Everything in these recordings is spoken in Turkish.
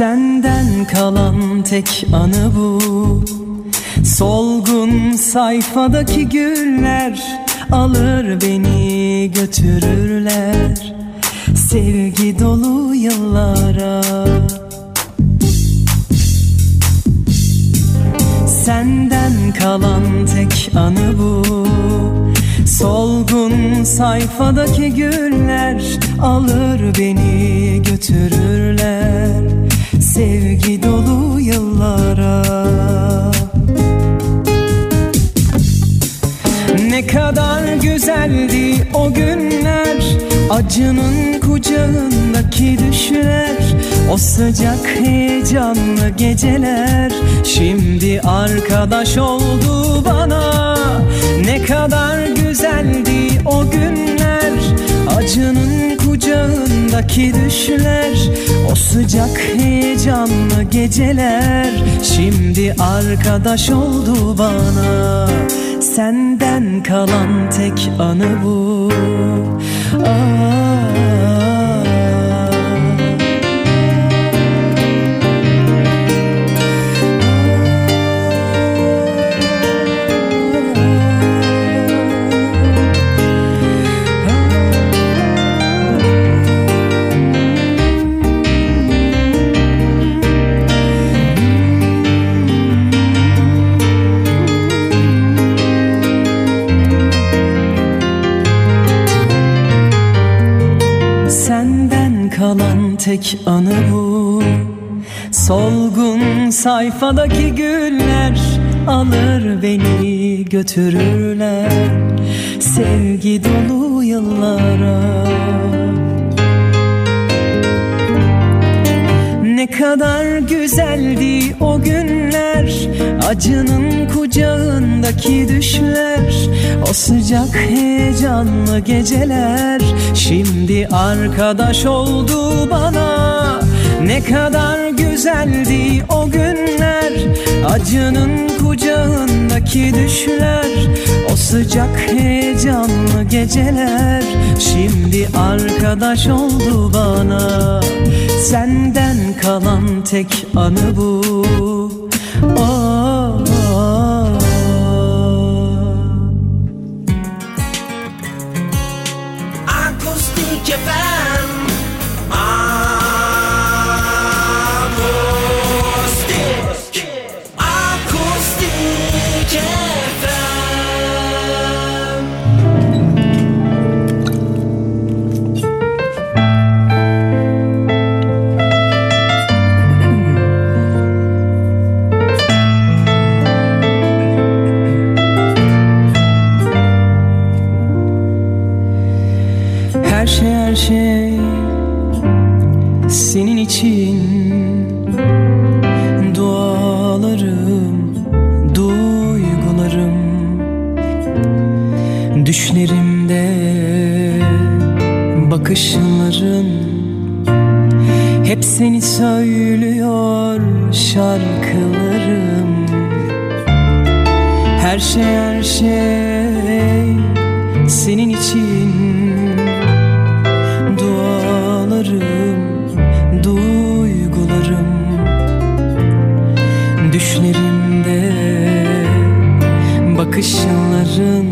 Senden kalan tek anı bu. Solgun sayfadaki güller Alır beni götürürler. Sevgi dolu yıllara. Senden kalan tek anı bu. Solgun sayfadaki güller Alır beni götürürler Sevgi dolu yıllara. Ne kadar güzeldi o günler Acının kucağındaki düşler O sıcak heyecanlı geceler. Şimdi arkadaş oldu bana Ne kadar güzeldi o günler Acının kucağındaki düşler O sıcak heyecanlı geceler Şimdi arkadaş oldu bana Senden kalan tek anı bu Aa. Tek anı bu. Solgun sayfadaki güller Alır beni götürürler Sevgi dolu yıllara Ne kadar güzeldi o günler. Acının kucağındaki düşler O sıcak heyecanlı geceler. Şimdi arkadaş oldu bana Ne kadar güzeldi o günler Acının kucağındaki düşler O sıcak heyecanlı geceler Şimdi arkadaş oldu bana Senden kalan tek anı bu. Akustik FM söylüyor şarkılarım. Her şey her şey senin için. Dualarım, duygularım Düşlerimde bakışların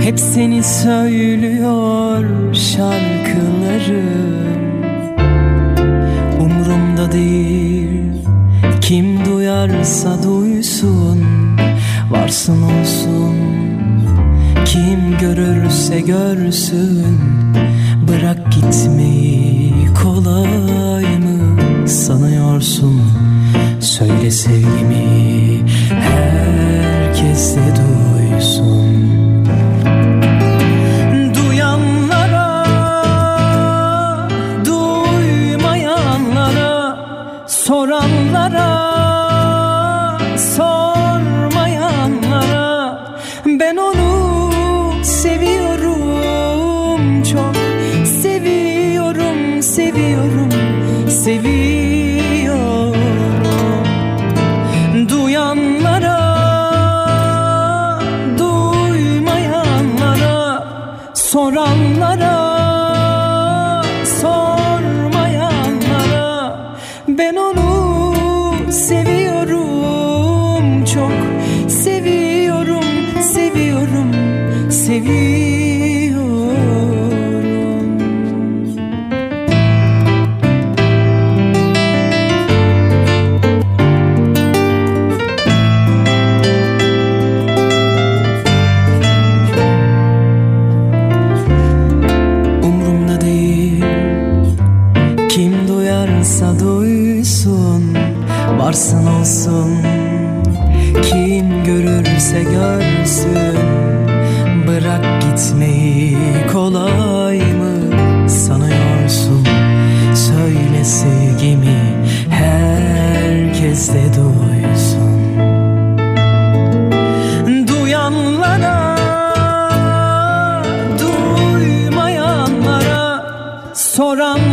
Hep seni söylüyor şarkılarım duyarsa duysun Varsın olsun. Kim görürse görsün Bırak gitmeyi kolay mı sanıyorsun? Söyle sevgimi herkes de duysun 错让。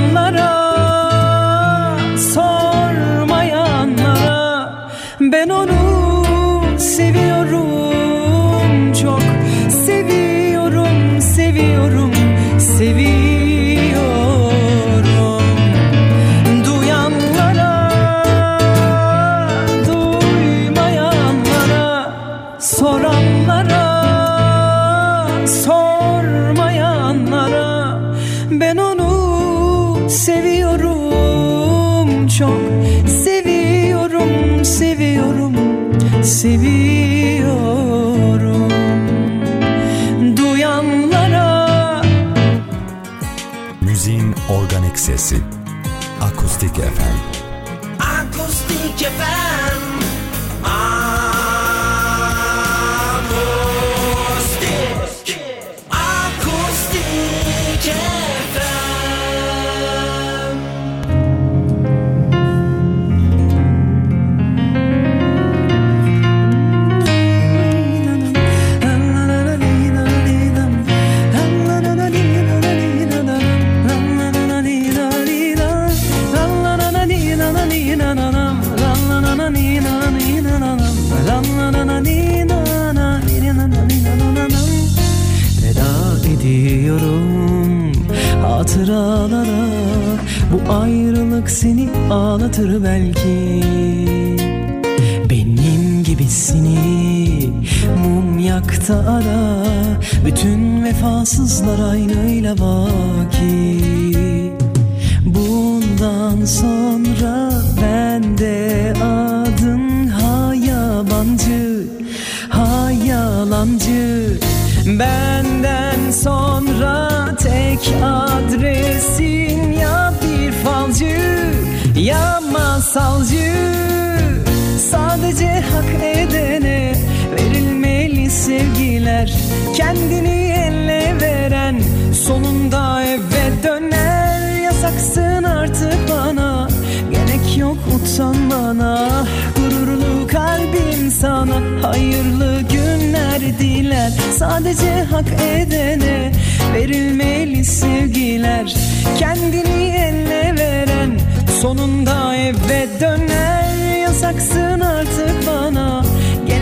Sonunda eve döner Yasaksın artık bana. Gerek yok utanmana Gururlu kalbim sana. Hayırlı günler diler Sadece hak edene. Verilmeli sevgiler Kendini elle veren. Sonunda eve döner Yasaksın artık bana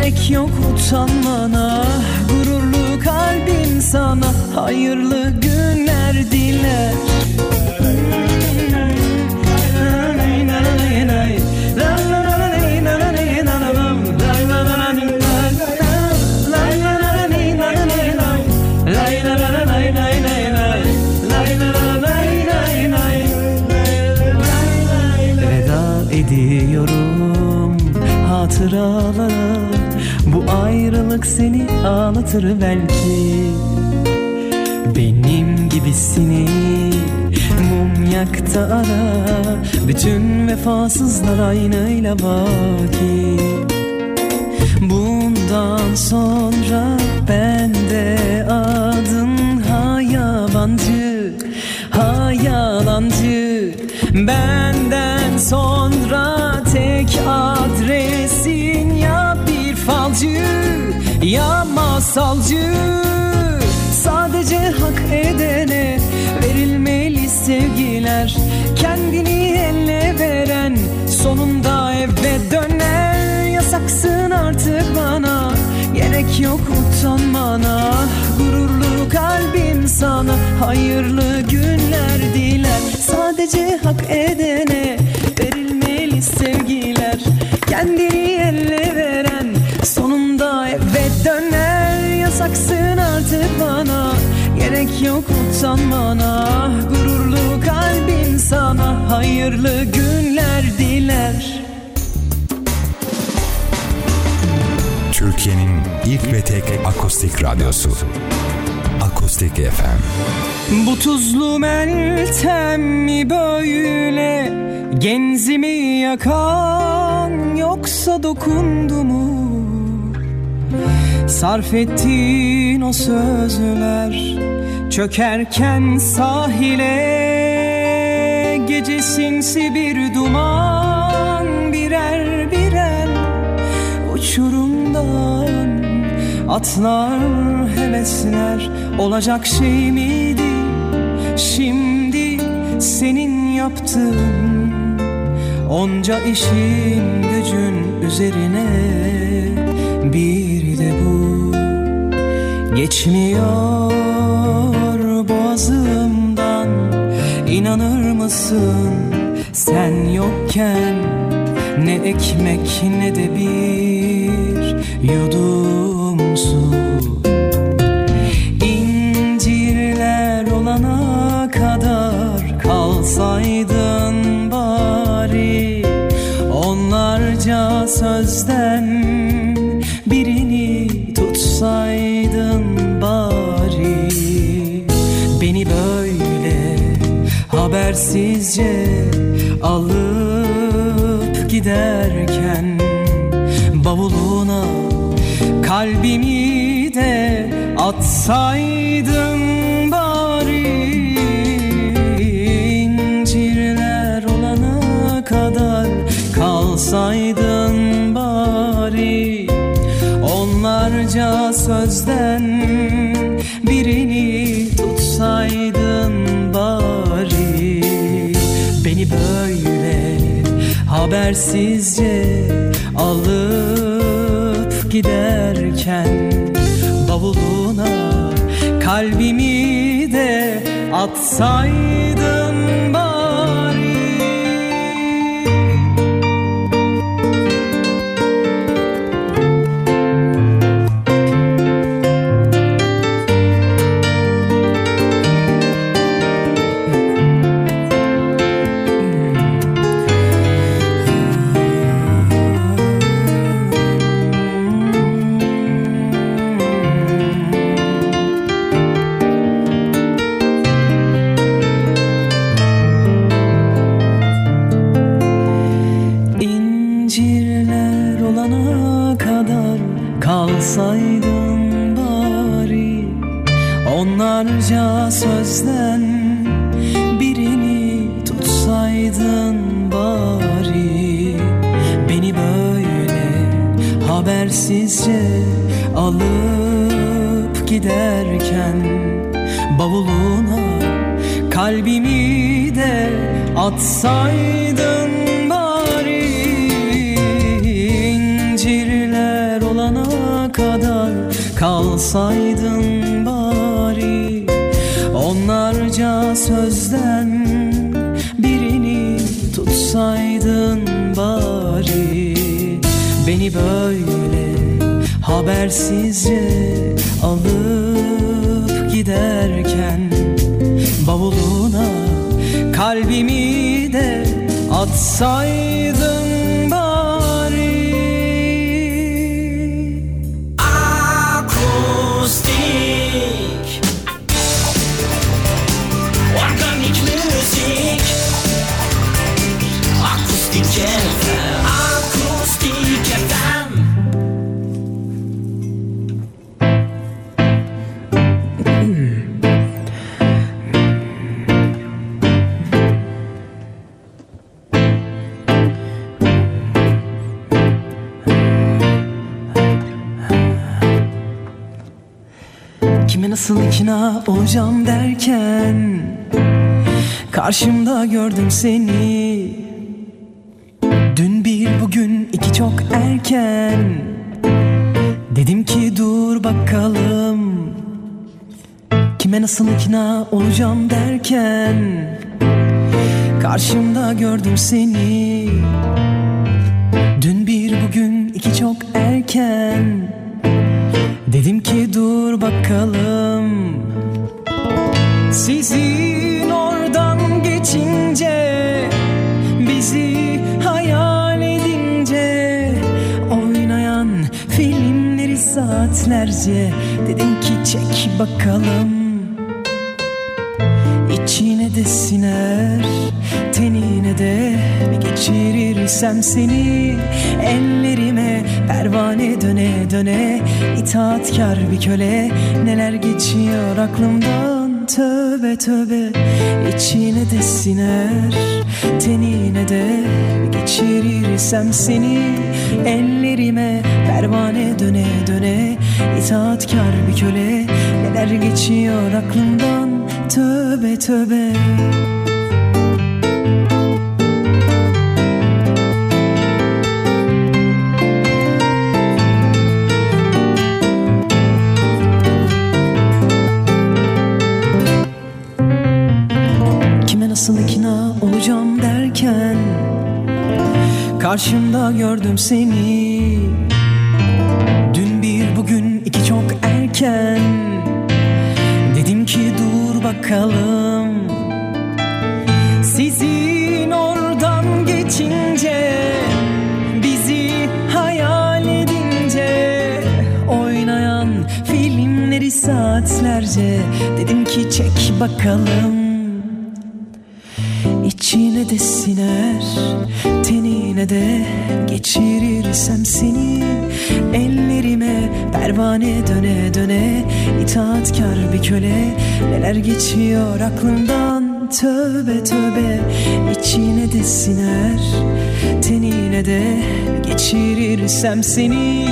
gerek yok utanmana. Gururlu kalbim sana hayırlı günler diler Veda ediyorum hatıralara Bu ayrılık seni ağlatır belki. Benim gibisini mum yak da ara Bütün vefasızlar aynıyla vaki. Bundan sonra ben de adın ha yabancı ha yalancı Benden sonra tek adresin falcı ya masalcı. Sadece hak edene verilmeli sevgiler. Kendini elle veren sonunda eve döner. Yasaksın artık bana gerek yok utanmana. Gururlu kalbim sana hayırlı günler diler. Sadece hak edene verilmeli sevgiler. Kendini elle veren döner Yasaksın artık bana. Gerek yok utanmana. Gururlu kalbim sana hayırlı günler diler. Türkiye'nin ilk ve tek akustik radyosu. Akustik FM. Bu tuzlu meltem mi böyle? Genzimi yakan yoksa dokundu mu Sarf ettiğin o sözler Çökerken sahile Gece sinsi bir duman Birer birer uçurumdan Atlar hevesler olacak şey miydi? Şimdi senin yaptığın Onca işin gücün üzerine Bir Geçmiyor boğazımdan. İnanır mısın? Sen yokken Ne ekmek ne de bir yudum su İncirler olana kadar kalsaydın bari. Onlarca sözden habersizce alıp giderken Bavuluna kalbimi de atsaydın bari. İncirler olana kadar kalsaydın bari. Onlarca sözden habersizce alıp giderken Bavuluna kalbimi de atsaydın bari sözden birini tutsaydın bari. Beni böyle habersizce alıp giderken Bavuluna kalbimi de atsaydın İkna olacağım derken Karşımda gördüm seni. Dün bir bugün iki çok erken. Dedim ki dur bakalım Kime nasıl ikna olacağım derken Karşımda gördüm seni. Dün bir bugün iki çok erken Dedim ki dur bakalım. Sizin oradan geçince Bizi hayal edince Oynayan filmleri saatlerce Dedim ki çek bakalım. İçine de siner Tenine de geçirirsem seni Ellerime pervane döne döne itaatkar bir köle Neler geçiyor aklımdan? Tövbe tövbe İçine de siner Tenine de geçirirsem seni Ellerime pervane döne döne itaatkar bir köle Neler geçiyor aklımdan? Tövbe tövbe Karşımda gördüm seni. Dün bir bugün iki çok erken. Dedim ki dur bakalım. Sizin oradan geçince Bizi hayal edince Oynayan filmleri saatlerce. Dedim ki çek bakalım pervane döne döne itaatkar bir köle. Neler geçiyor aklımdan tövbe tövbe İçine de siner. Tenine de geçirirsem seni.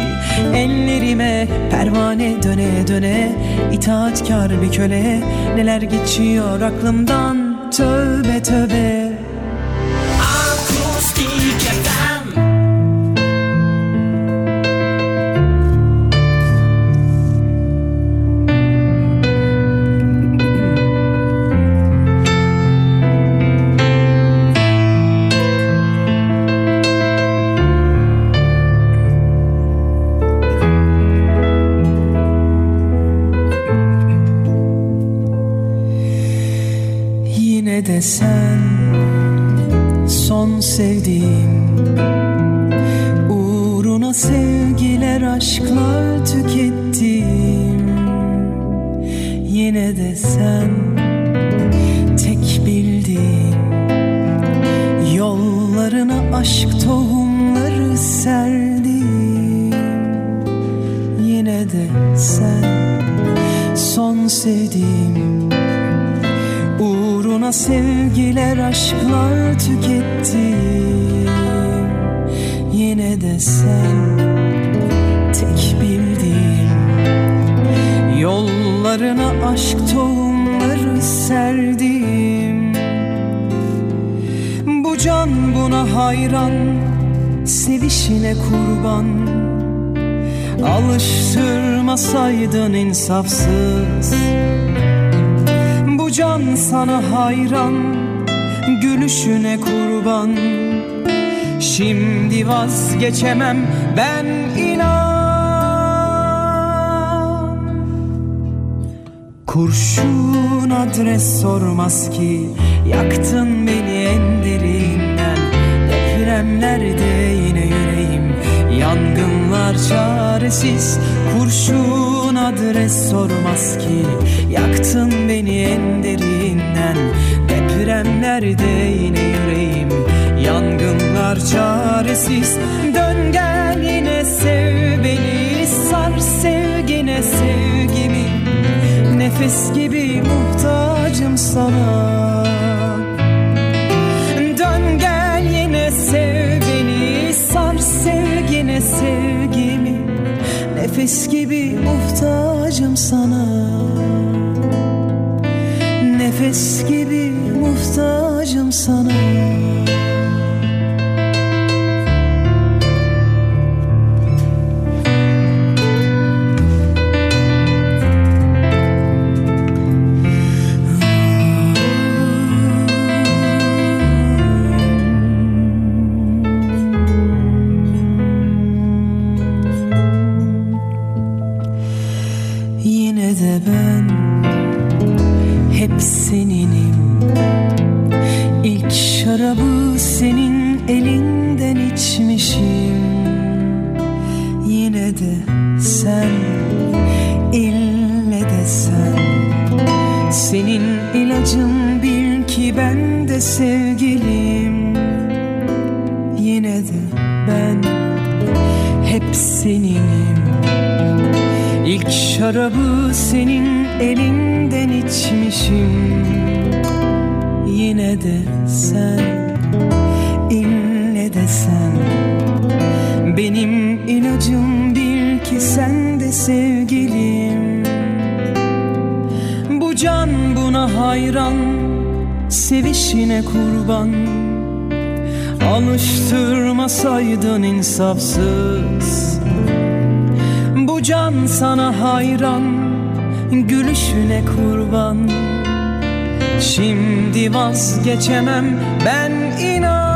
Ellerime pervane döne döne itaatkar bir köle. Neler geçiyor aklımdan? Tövbe tövbe Sevgiler aşklar tükettim Yine de sen tek bildiğim Yollarına aşk tohumları serdim. Bu can buna hayran Sevişine kurban. Alıştırmasaydın insafsız can sana hayran Gülüşüne kurban. Şimdi vazgeçemem ben inan. Kurşun adres sormaz ki Yaktın beni en derinden. Depremlerde yine yüreğim Yangınlar çaresiz. Kurşun adres sormaz ki Yaktın beni en derinden. Depremlerde yine yüreğim. Yangınlar çaresiz. Dön gel yine sev beni. Sar sevgine sevgimi. Nefes gibi muhtacım sana. Dön gel yine sev beni. Sar sevgine sevgimi. Nefes gibi muhtacım sana Nefes gibi muhtacım sana senin elinden içmişim. Yine de sen ille de sen. Senin ilacın bil ki ben de sevgilim. Yine de ben hep seninim. İlk şarabı senin elinden içmişim. Yine de sen, sevgilim. Bu can buna hayran, sevişine kurban. Alıştırmasaydın insafsız. Bu can sana hayran Gülüşüne kurban. Şimdi vazgeçemem ben inan.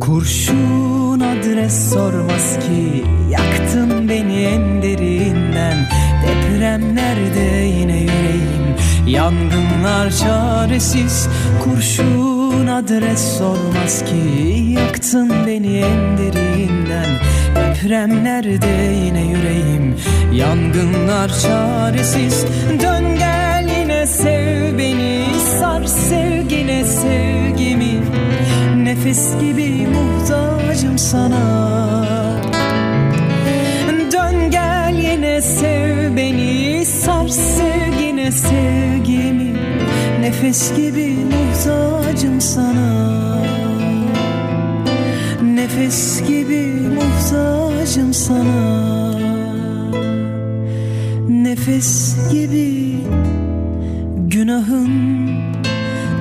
Kurşun adres sormaz ki. Yaktın beni en derinden. Depremlerde yine yüreğim. Yangınlar çaresiz. Kurşun adres sormaz ki. Yaktın beni en derinden. Depremlerde yine yüreğim. Yangınlar çaresiz. Dön gel yine sev beni. Sar sevgine sevgimi. Nefes gibi sana. Dön gel yine sev beni Sar sevgine sevgimi. Nefes gibi muhtacım sana. Nefes gibi muhtacım sana. Nefes gibi günahın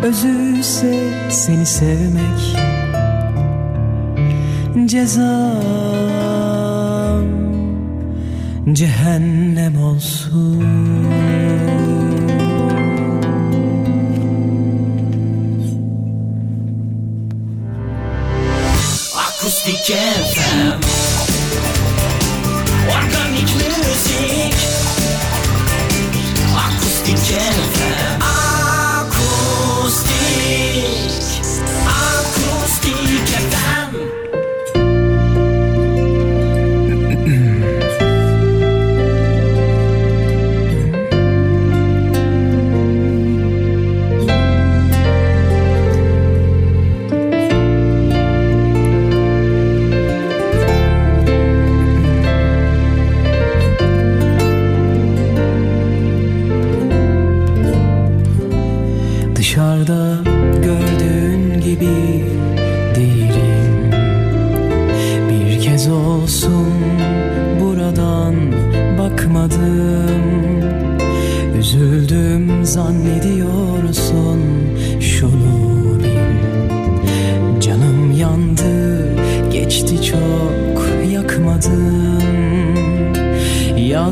özüyse seni sevmek Cezam cehennem olsun. Akustik FM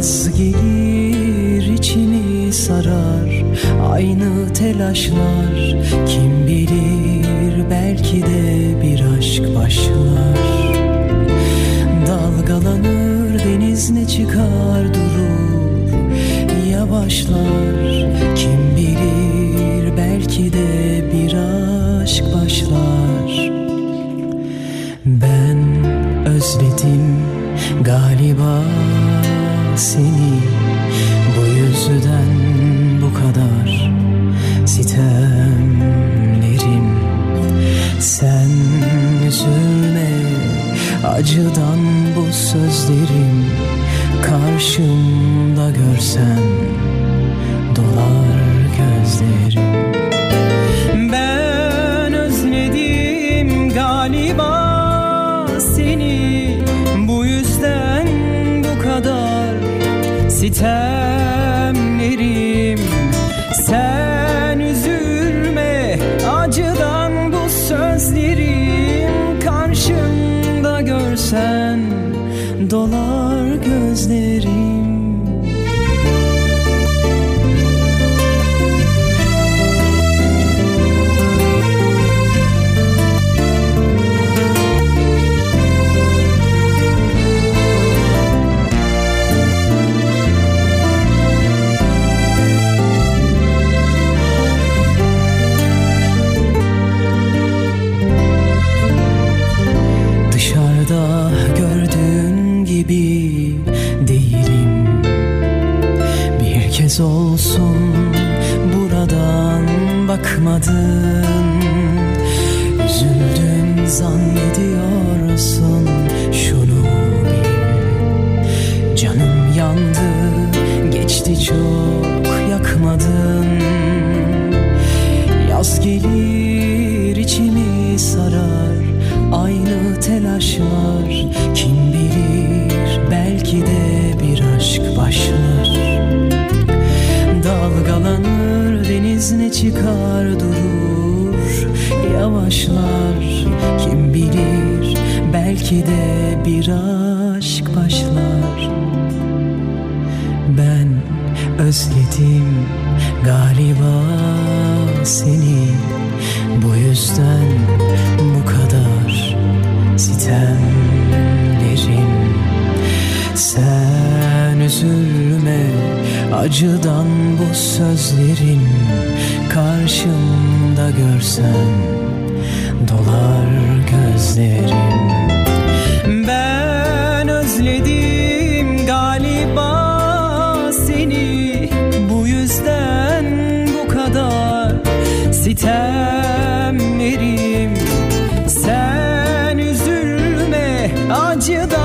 Yaz gelir içimi sarar Aynı telaşlar sitemlerim. Sen üzülme acıdan bu sözlerim Karşımda görsen dolar haklısın Üzüldüm zannediyorsun şunu. Bil Canım yandı geçti çok yakmadın. Yaz gelir 大街的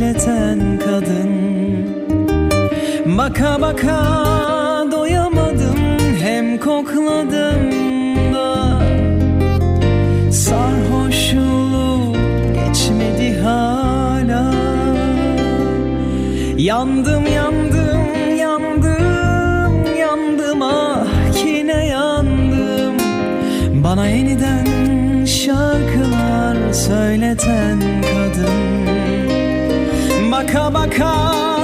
çileten kadın. Baka baka doyamadım hem kokladım da. Sarhoşluğu geçmedi hala. Yandım yandım yandım yandım ah yine yandım. Bana yeniden şarkılar söyleten kadın. Baka baka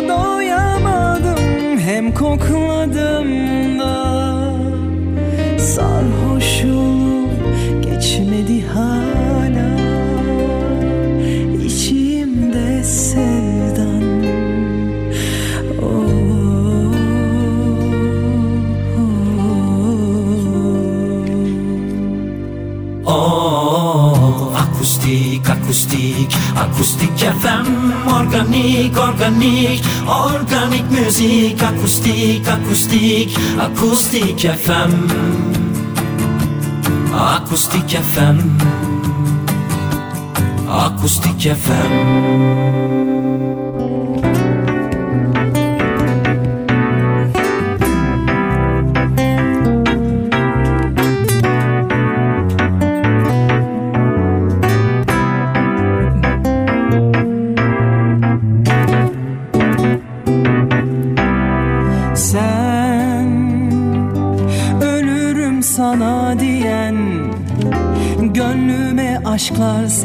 doyamadım hem kokladım da. Sarhoş akustik, akustik, akustik FM Organik, organik, organik müzik Akustik, akustik, akustik FM Akustik FM Akustik FM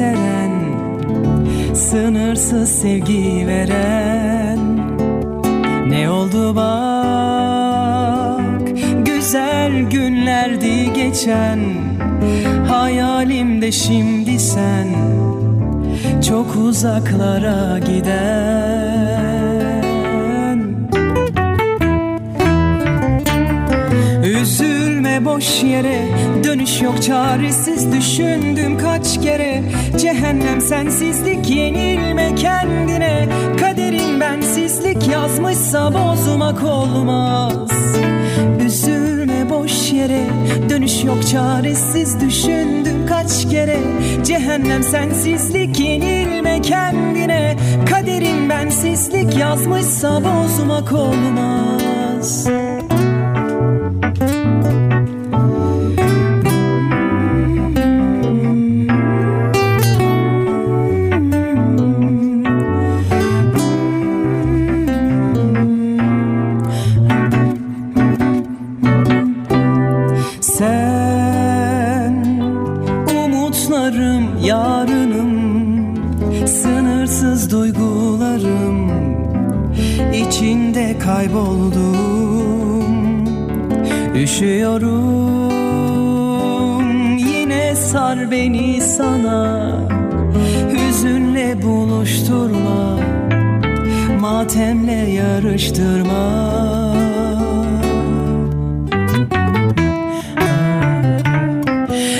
seren Sınırsız sevgi veren. Ne oldu bak Güzel günlerdi geçen. Hayalimde şimdi sen Çok uzaklara giden boş yere. Dönüş yok çaresiz düşündüm kaç kere. Cehennem sensizlik yenilme kendine. Kaderin bensizlik yazmışsa bozmak olmaz. Üzülme boş yere. Dönüş yok çaresiz düşündüm kaç kere. Cehennem sensizlik yenilme kendine. Kaderin bensizlik yazmışsa bozmak olmaz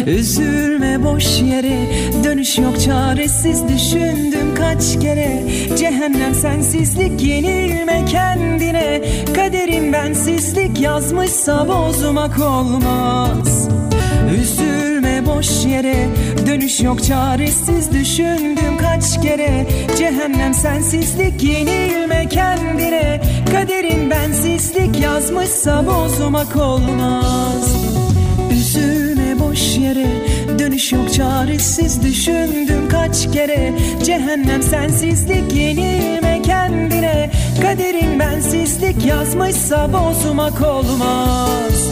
Üzülme boş yere. Dönüş yok çaresiz. Düşündüm kaç kere. Cehennem sensizlik yenilme kendine. Kaderin bensizlik yazmışsa bozmak olmaz. Üzülme boş yere. Dönüş yok çaresiz. Düşündüm kaç kere. Cehennem sensizlik yenilme kendine Kaderin bensizlik yazmışsa bozmak olmaz. Üzülme boş yere. Dönüş yok çaresiz düşündüm kaç kere. Cehennem sensizlik yenilme kendine. Kaderin bensizlik yazmışsa bozmak olmaz.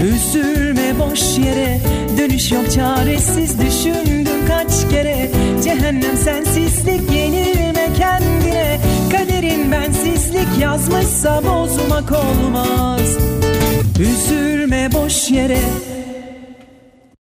Üzülme boş yere. Dönüş yok çaresiz düşündüm kaç kere. Cehennem sensizlik yenilme kendine Kaderin bensizlik yazmışsa bozmak olmaz. Üzülme boş yere